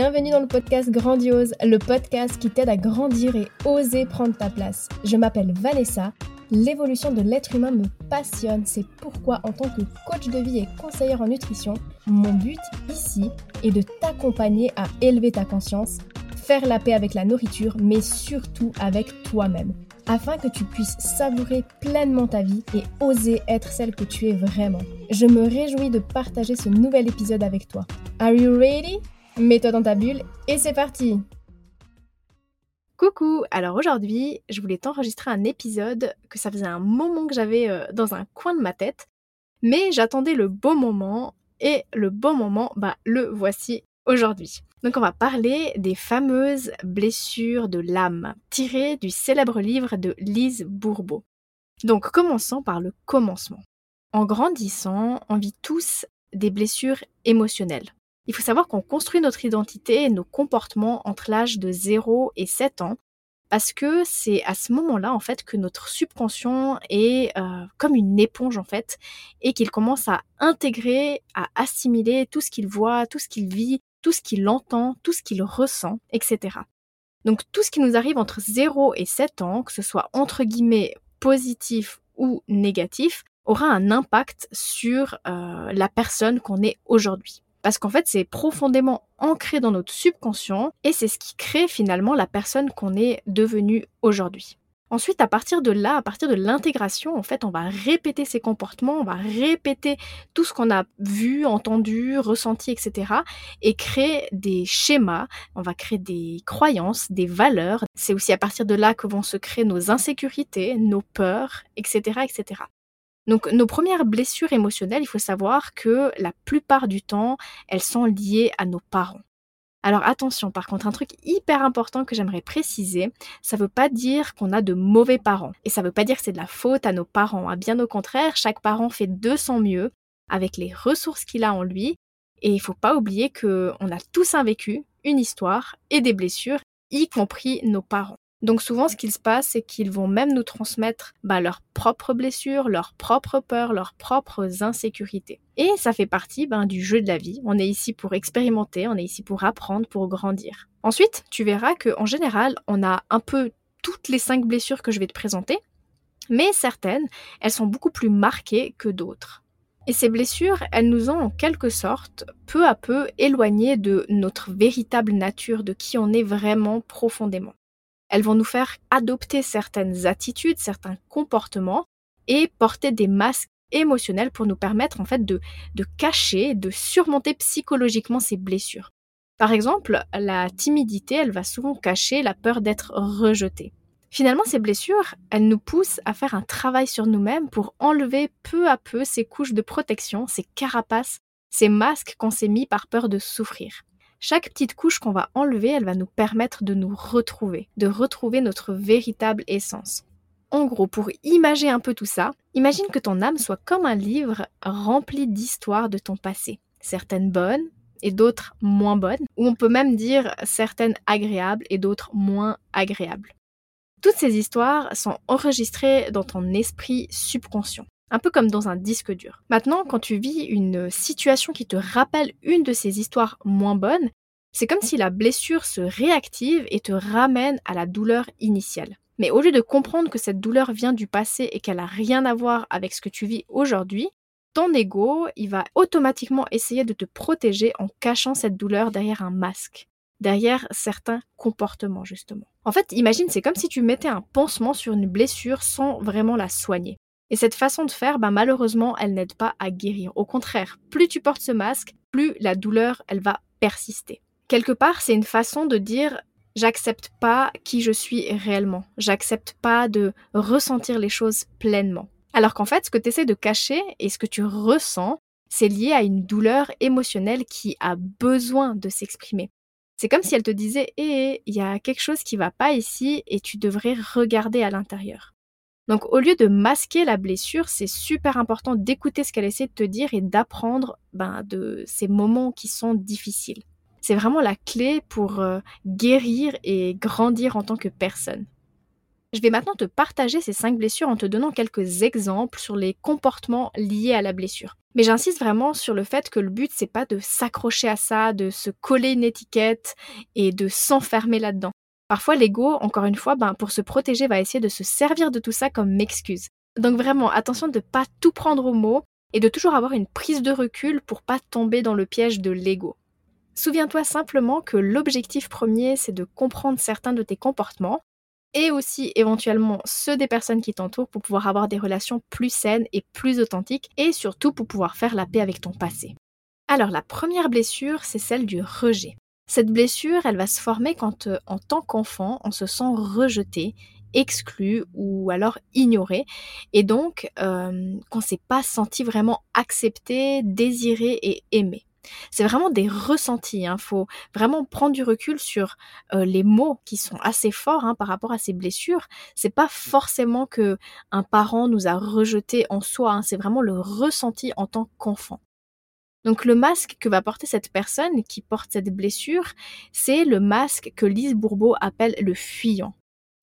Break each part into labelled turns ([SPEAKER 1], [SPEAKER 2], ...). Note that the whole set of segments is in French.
[SPEAKER 1] bienvenue dans le podcast Grandiose, le podcast qui t'aide à grandir et oser prendre ta place. Je m'appelle Vanessa, l'évolution de l'être humain me passionne, c'est pourquoi en tant que coach de vie et conseillère en nutrition, mon but ici est de t'accompagner à élever ta conscience, faire la paix avec la nourriture, mais surtout avec toi-même afin que tu puisses savourer pleinement ta vie et oser être celle que tu es vraiment. Je me réjouis de partager ce nouvel épisode avec toi. Are you ready? Mets-toi dans ta bulle et c'est parti Coucou Alors aujourd'hui, je voulais t'enregistrer un épisode que ça faisait un moment que j'avais euh, dans un coin de ma tête, mais j'attendais le bon moment et le bon moment, bah le voici aujourd'hui. Donc on va parler des fameuses blessures de l'âme, tirées du célèbre livre de Lise Bourbeau. Donc commençons par le commencement. En grandissant, on vit tous des blessures émotionnelles. Il faut savoir qu'on construit notre identité et nos comportements entre l'âge de 0 et 7 ans parce que c'est à ce moment-là en fait que notre subconscient est euh, comme une éponge en fait et qu'il commence à intégrer, à assimiler tout ce qu'il voit, tout ce qu'il vit, tout ce qu'il entend, tout ce qu'il ressent, etc. Donc tout ce qui nous arrive entre 0 et 7 ans, que ce soit entre guillemets positif ou négatif, aura un impact sur euh, la personne qu'on est aujourd'hui. Parce qu'en fait, c'est profondément ancré dans notre subconscient et c'est ce qui crée finalement la personne qu'on est devenue aujourd'hui. Ensuite, à partir de là, à partir de l'intégration, en fait, on va répéter ces comportements, on va répéter tout ce qu'on a vu, entendu, ressenti, etc. et créer des schémas, on va créer des croyances, des valeurs. C'est aussi à partir de là que vont se créer nos insécurités, nos peurs, etc., etc. Donc nos premières blessures émotionnelles, il faut savoir que la plupart du temps, elles sont liées à nos parents. Alors attention, par contre, un truc hyper important que j'aimerais préciser, ça ne veut pas dire qu'on a de mauvais parents. Et ça ne veut pas dire que c'est de la faute à nos parents. Hein. Bien au contraire, chaque parent fait de son mieux avec les ressources qu'il a en lui. Et il ne faut pas oublier qu'on a tous un vécu, une histoire et des blessures, y compris nos parents. Donc souvent, ce qu'il se passe, c'est qu'ils vont même nous transmettre bah, leurs propres blessures, leurs propres peurs, leurs propres insécurités. Et ça fait partie ben, du jeu de la vie. On est ici pour expérimenter, on est ici pour apprendre, pour grandir. Ensuite, tu verras qu'en général, on a un peu toutes les cinq blessures que je vais te présenter, mais certaines, elles sont beaucoup plus marquées que d'autres. Et ces blessures, elles nous ont en quelque sorte peu à peu éloignés de notre véritable nature, de qui on est vraiment profondément. Elles vont nous faire adopter certaines attitudes, certains comportements et porter des masques émotionnels pour nous permettre en fait de, de cacher, de surmonter psychologiquement ces blessures. Par exemple, la timidité, elle va souvent cacher la peur d'être rejetée. Finalement, ces blessures, elles nous poussent à faire un travail sur nous-mêmes pour enlever peu à peu ces couches de protection, ces carapaces, ces masques qu'on s'est mis par peur de souffrir. Chaque petite couche qu'on va enlever, elle va nous permettre de nous retrouver, de retrouver notre véritable essence. En gros, pour imager un peu tout ça, imagine que ton âme soit comme un livre rempli d'histoires de ton passé. Certaines bonnes et d'autres moins bonnes, ou on peut même dire certaines agréables et d'autres moins agréables. Toutes ces histoires sont enregistrées dans ton esprit subconscient un peu comme dans un disque dur. Maintenant, quand tu vis une situation qui te rappelle une de ces histoires moins bonnes, c'est comme si la blessure se réactive et te ramène à la douleur initiale. Mais au lieu de comprendre que cette douleur vient du passé et qu'elle n'a rien à voir avec ce que tu vis aujourd'hui, ton ego, il va automatiquement essayer de te protéger en cachant cette douleur derrière un masque, derrière certains comportements justement. En fait, imagine, c'est comme si tu mettais un pansement sur une blessure sans vraiment la soigner. Et cette façon de faire, bah, malheureusement, elle n'aide pas à guérir. Au contraire, plus tu portes ce masque, plus la douleur, elle va persister. Quelque part, c'est une façon de dire j'accepte pas qui je suis réellement. J'accepte pas de ressentir les choses pleinement. Alors qu'en fait, ce que tu essaies de cacher et ce que tu ressens, c'est lié à une douleur émotionnelle qui a besoin de s'exprimer. C'est comme si elle te disait Hé, il y a quelque chose qui va pas ici et tu devrais regarder à l'intérieur. Donc au lieu de masquer la blessure, c'est super important d'écouter ce qu'elle essaie de te dire et d'apprendre ben, de ces moments qui sont difficiles. C'est vraiment la clé pour euh, guérir et grandir en tant que personne. Je vais maintenant te partager ces cinq blessures en te donnant quelques exemples sur les comportements liés à la blessure. Mais j'insiste vraiment sur le fait que le but c'est pas de s'accrocher à ça, de se coller une étiquette et de s'enfermer là-dedans. Parfois l'ego, encore une fois, ben, pour se protéger, va essayer de se servir de tout ça comme excuse. Donc vraiment, attention de ne pas tout prendre au mot et de toujours avoir une prise de recul pour pas tomber dans le piège de l'ego. Souviens-toi simplement que l'objectif premier, c'est de comprendre certains de tes comportements et aussi éventuellement ceux des personnes qui t'entourent pour pouvoir avoir des relations plus saines et plus authentiques et surtout pour pouvoir faire la paix avec ton passé. Alors la première blessure, c'est celle du rejet. Cette blessure, elle va se former quand euh, en tant qu'enfant, on se sent rejeté, exclu ou alors ignoré et donc euh, qu'on ne s'est pas senti vraiment accepté, désiré et aimé. C'est vraiment des ressentis. Il hein. faut vraiment prendre du recul sur euh, les mots qui sont assez forts hein, par rapport à ces blessures. C'est pas forcément que un parent nous a rejetés en soi. Hein. c'est vraiment le ressenti en tant qu'enfant. Donc le masque que va porter cette personne qui porte cette blessure, c'est le masque que Lise Bourbeau appelle le fuyant.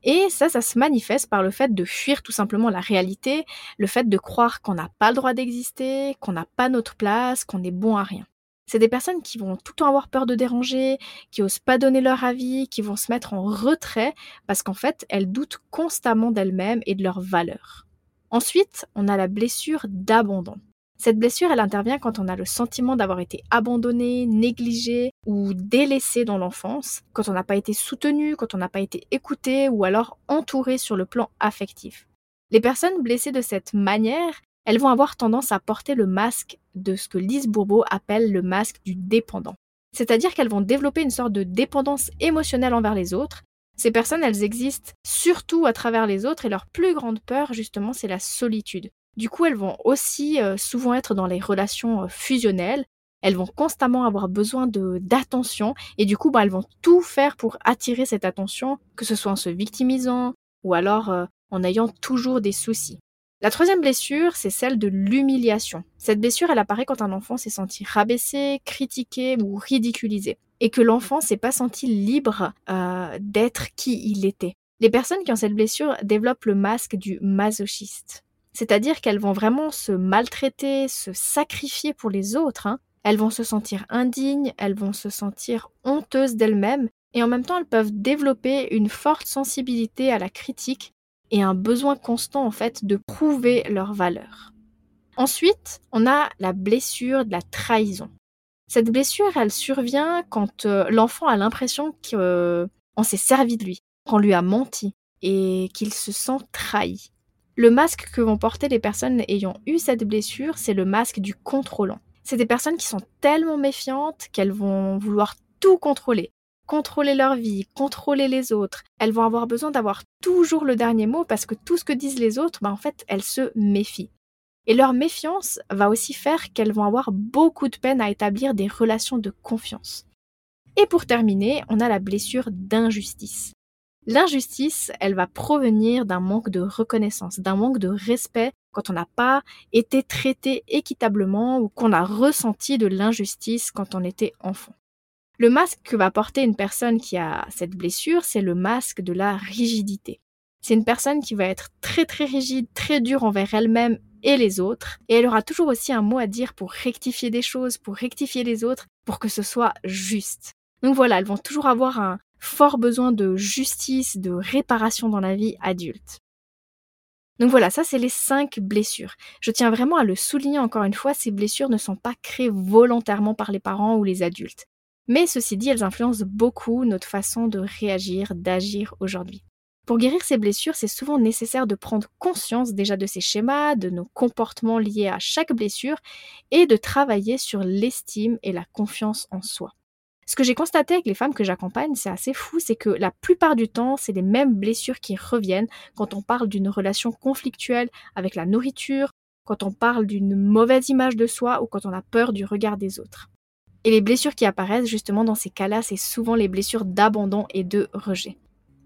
[SPEAKER 1] Et ça, ça se manifeste par le fait de fuir tout simplement la réalité, le fait de croire qu'on n'a pas le droit d'exister, qu'on n'a pas notre place, qu'on est bon à rien. C'est des personnes qui vont tout le temps avoir peur de déranger, qui osent pas donner leur avis, qui vont se mettre en retrait parce qu'en fait, elles doutent constamment d'elles-mêmes et de leurs valeurs. Ensuite, on a la blessure d'abandon. Cette blessure, elle intervient quand on a le sentiment d'avoir été abandonné, négligé ou délaissé dans l'enfance, quand on n'a pas été soutenu, quand on n'a pas été écouté ou alors entouré sur le plan affectif. Les personnes blessées de cette manière, elles vont avoir tendance à porter le masque de ce que Lise Bourbeau appelle le masque du dépendant. C'est-à-dire qu'elles vont développer une sorte de dépendance émotionnelle envers les autres. Ces personnes, elles existent surtout à travers les autres et leur plus grande peur, justement, c'est la solitude. Du coup, elles vont aussi euh, souvent être dans les relations euh, fusionnelles. Elles vont constamment avoir besoin d'attention et du coup, bah, elles vont tout faire pour attirer cette attention, que ce soit en se victimisant ou alors euh, en ayant toujours des soucis. La troisième blessure, c'est celle de l'humiliation. Cette blessure, elle apparaît quand un enfant s'est senti rabaissé, critiqué ou ridiculisé, et que l'enfant s'est pas senti libre d'être qui il était. Les personnes qui ont cette blessure développent le masque du masochiste. C'est-à-dire qu'elles vont vraiment se maltraiter, se sacrifier pour les autres. Hein. Elles vont se sentir indignes, elles vont se sentir honteuses d'elles-mêmes, et en même temps elles peuvent développer une forte sensibilité à la critique et un besoin constant en fait de prouver leur valeur. Ensuite, on a la blessure de la trahison. Cette blessure, elle survient quand euh, l'enfant a l'impression qu'on s'est servi de lui, qu'on lui a menti et qu'il se sent trahi. Le masque que vont porter les personnes ayant eu cette blessure, c'est le masque du contrôlant. C'est des personnes qui sont tellement méfiantes qu'elles vont vouloir tout contrôler. Contrôler leur vie, contrôler les autres. Elles vont avoir besoin d'avoir toujours le dernier mot parce que tout ce que disent les autres, bah en fait, elles se méfient. Et leur méfiance va aussi faire qu'elles vont avoir beaucoup de peine à établir des relations de confiance. Et pour terminer, on a la blessure d'injustice. L'injustice, elle va provenir d'un manque de reconnaissance, d'un manque de respect quand on n'a pas été traité équitablement ou qu'on a ressenti de l'injustice quand on était enfant. Le masque que va porter une personne qui a cette blessure, c'est le masque de la rigidité. C'est une personne qui va être très très rigide, très dure envers elle-même et les autres, et elle aura toujours aussi un mot à dire pour rectifier des choses, pour rectifier les autres, pour que ce soit juste. Donc voilà, elles vont toujours avoir un, fort besoin de justice, de réparation dans la vie adulte. Donc voilà, ça c'est les cinq blessures. Je tiens vraiment à le souligner encore une fois, ces blessures ne sont pas créées volontairement par les parents ou les adultes. Mais ceci dit, elles influencent beaucoup notre façon de réagir, d'agir aujourd'hui. Pour guérir ces blessures, c'est souvent nécessaire de prendre conscience déjà de ces schémas, de nos comportements liés à chaque blessure et de travailler sur l'estime et la confiance en soi. Ce que j'ai constaté avec les femmes que j'accompagne, c'est assez fou, c'est que la plupart du temps, c'est les mêmes blessures qui reviennent quand on parle d'une relation conflictuelle avec la nourriture, quand on parle d'une mauvaise image de soi ou quand on a peur du regard des autres. Et les blessures qui apparaissent justement dans ces cas-là, c'est souvent les blessures d'abandon et de rejet.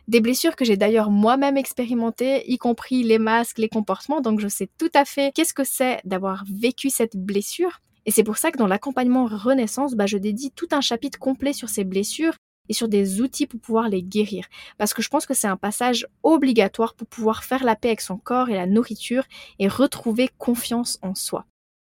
[SPEAKER 1] Des blessures que j'ai d'ailleurs moi-même expérimentées, y compris les masques, les comportements, donc je sais tout à fait qu'est-ce que c'est d'avoir vécu cette blessure. Et c'est pour ça que dans l'accompagnement Renaissance, bah, je dédie tout un chapitre complet sur ces blessures et sur des outils pour pouvoir les guérir. Parce que je pense que c'est un passage obligatoire pour pouvoir faire la paix avec son corps et la nourriture et retrouver confiance en soi.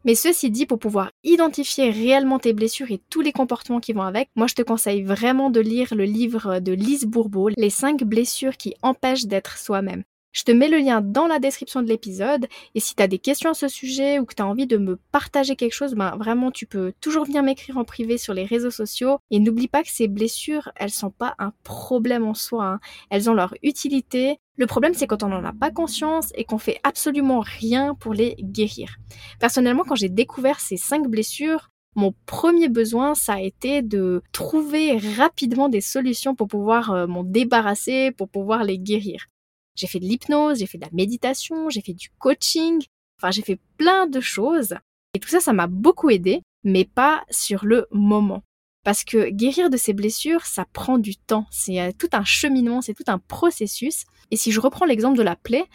[SPEAKER 1] Mais ceci dit, pour pouvoir identifier réellement tes blessures et tous les comportements qui vont avec, moi je te conseille vraiment de lire le livre de Lise Bourbeau, Les 5 blessures qui empêchent d'être soi-même. Je te mets le lien dans la description de l'épisode et si tu as des questions à ce sujet ou que tu as envie de me partager quelque chose, ben vraiment tu peux toujours venir m'écrire en privé sur les réseaux sociaux et n'oublie pas que ces blessures, elles sont pas un problème en soi, hein. elles ont leur utilité. Le problème c'est quand on n'en a pas conscience et qu'on fait absolument rien pour les guérir. Personnellement, quand j'ai découvert ces cinq blessures, mon premier besoin, ça a été de trouver rapidement des solutions pour pouvoir euh, m'en débarrasser, pour pouvoir les guérir. J'ai fait de l'hypnose, j'ai fait de la méditation, j'ai fait du coaching, enfin j'ai fait plein de choses. Et tout ça, ça m'a beaucoup aidé, mais pas sur le moment. Parce que guérir de ces blessures, ça prend du temps. C'est euh, tout un cheminement, c'est tout un processus. Et si je reprends l'exemple de la plaie,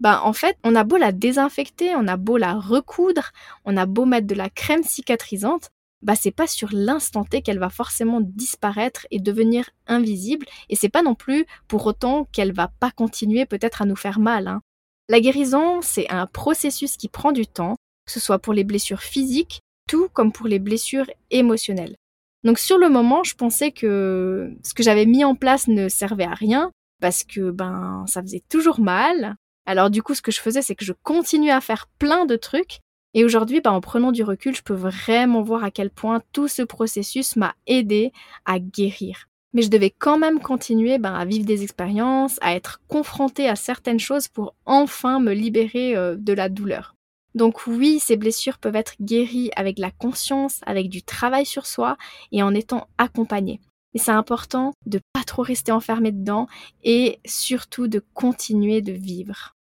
[SPEAKER 1] ben en fait, on a beau la désinfecter, on a beau la recoudre, on a beau mettre de la crème cicatrisante, bah c'est pas sur l'instant T qu'elle va forcément disparaître et devenir invisible, et c'est pas non plus pour autant qu'elle va pas continuer peut-être à nous faire mal. Hein. La guérison, c'est un processus qui prend du temps, que ce soit pour les blessures physiques, tout comme pour les blessures émotionnelles. Donc sur le moment, je pensais que ce que j'avais mis en place ne servait à rien, parce que ben ça faisait toujours mal. Alors du coup, ce que je faisais, c'est que je continuais à faire plein de trucs, et aujourd'hui, bah, en prenant du recul, je peux vraiment voir à quel point tout ce processus m'a aidé à guérir. Mais je devais quand même continuer bah, à vivre des expériences, à être confrontée à certaines choses pour enfin me libérer euh, de la douleur. Donc oui, ces blessures peuvent être guéries avec la conscience, avec du travail sur soi et en étant accompagnées. Mais c'est important de pas trop rester enfermé dedans et surtout de continuer de vivre.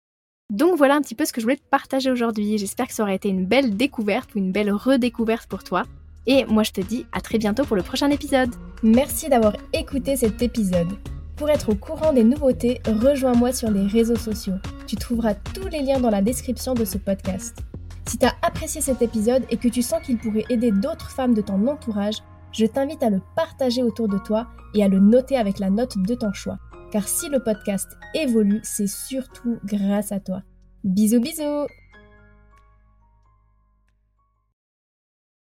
[SPEAKER 1] Donc voilà un petit peu ce que je voulais te partager aujourd'hui. J'espère que ça aurait été une belle découverte ou une belle redécouverte pour toi. Et moi je te dis à très bientôt pour le prochain épisode.
[SPEAKER 2] Merci d'avoir écouté cet épisode. Pour être au courant des nouveautés, rejoins-moi sur les réseaux sociaux. Tu trouveras tous les liens dans la description de ce podcast. Si tu as apprécié cet épisode et que tu sens qu'il pourrait aider d'autres femmes de ton entourage, je t'invite à le partager autour de toi et à le noter avec la note de ton choix car si le podcast évolue, c'est surtout grâce à toi. Bisous bisous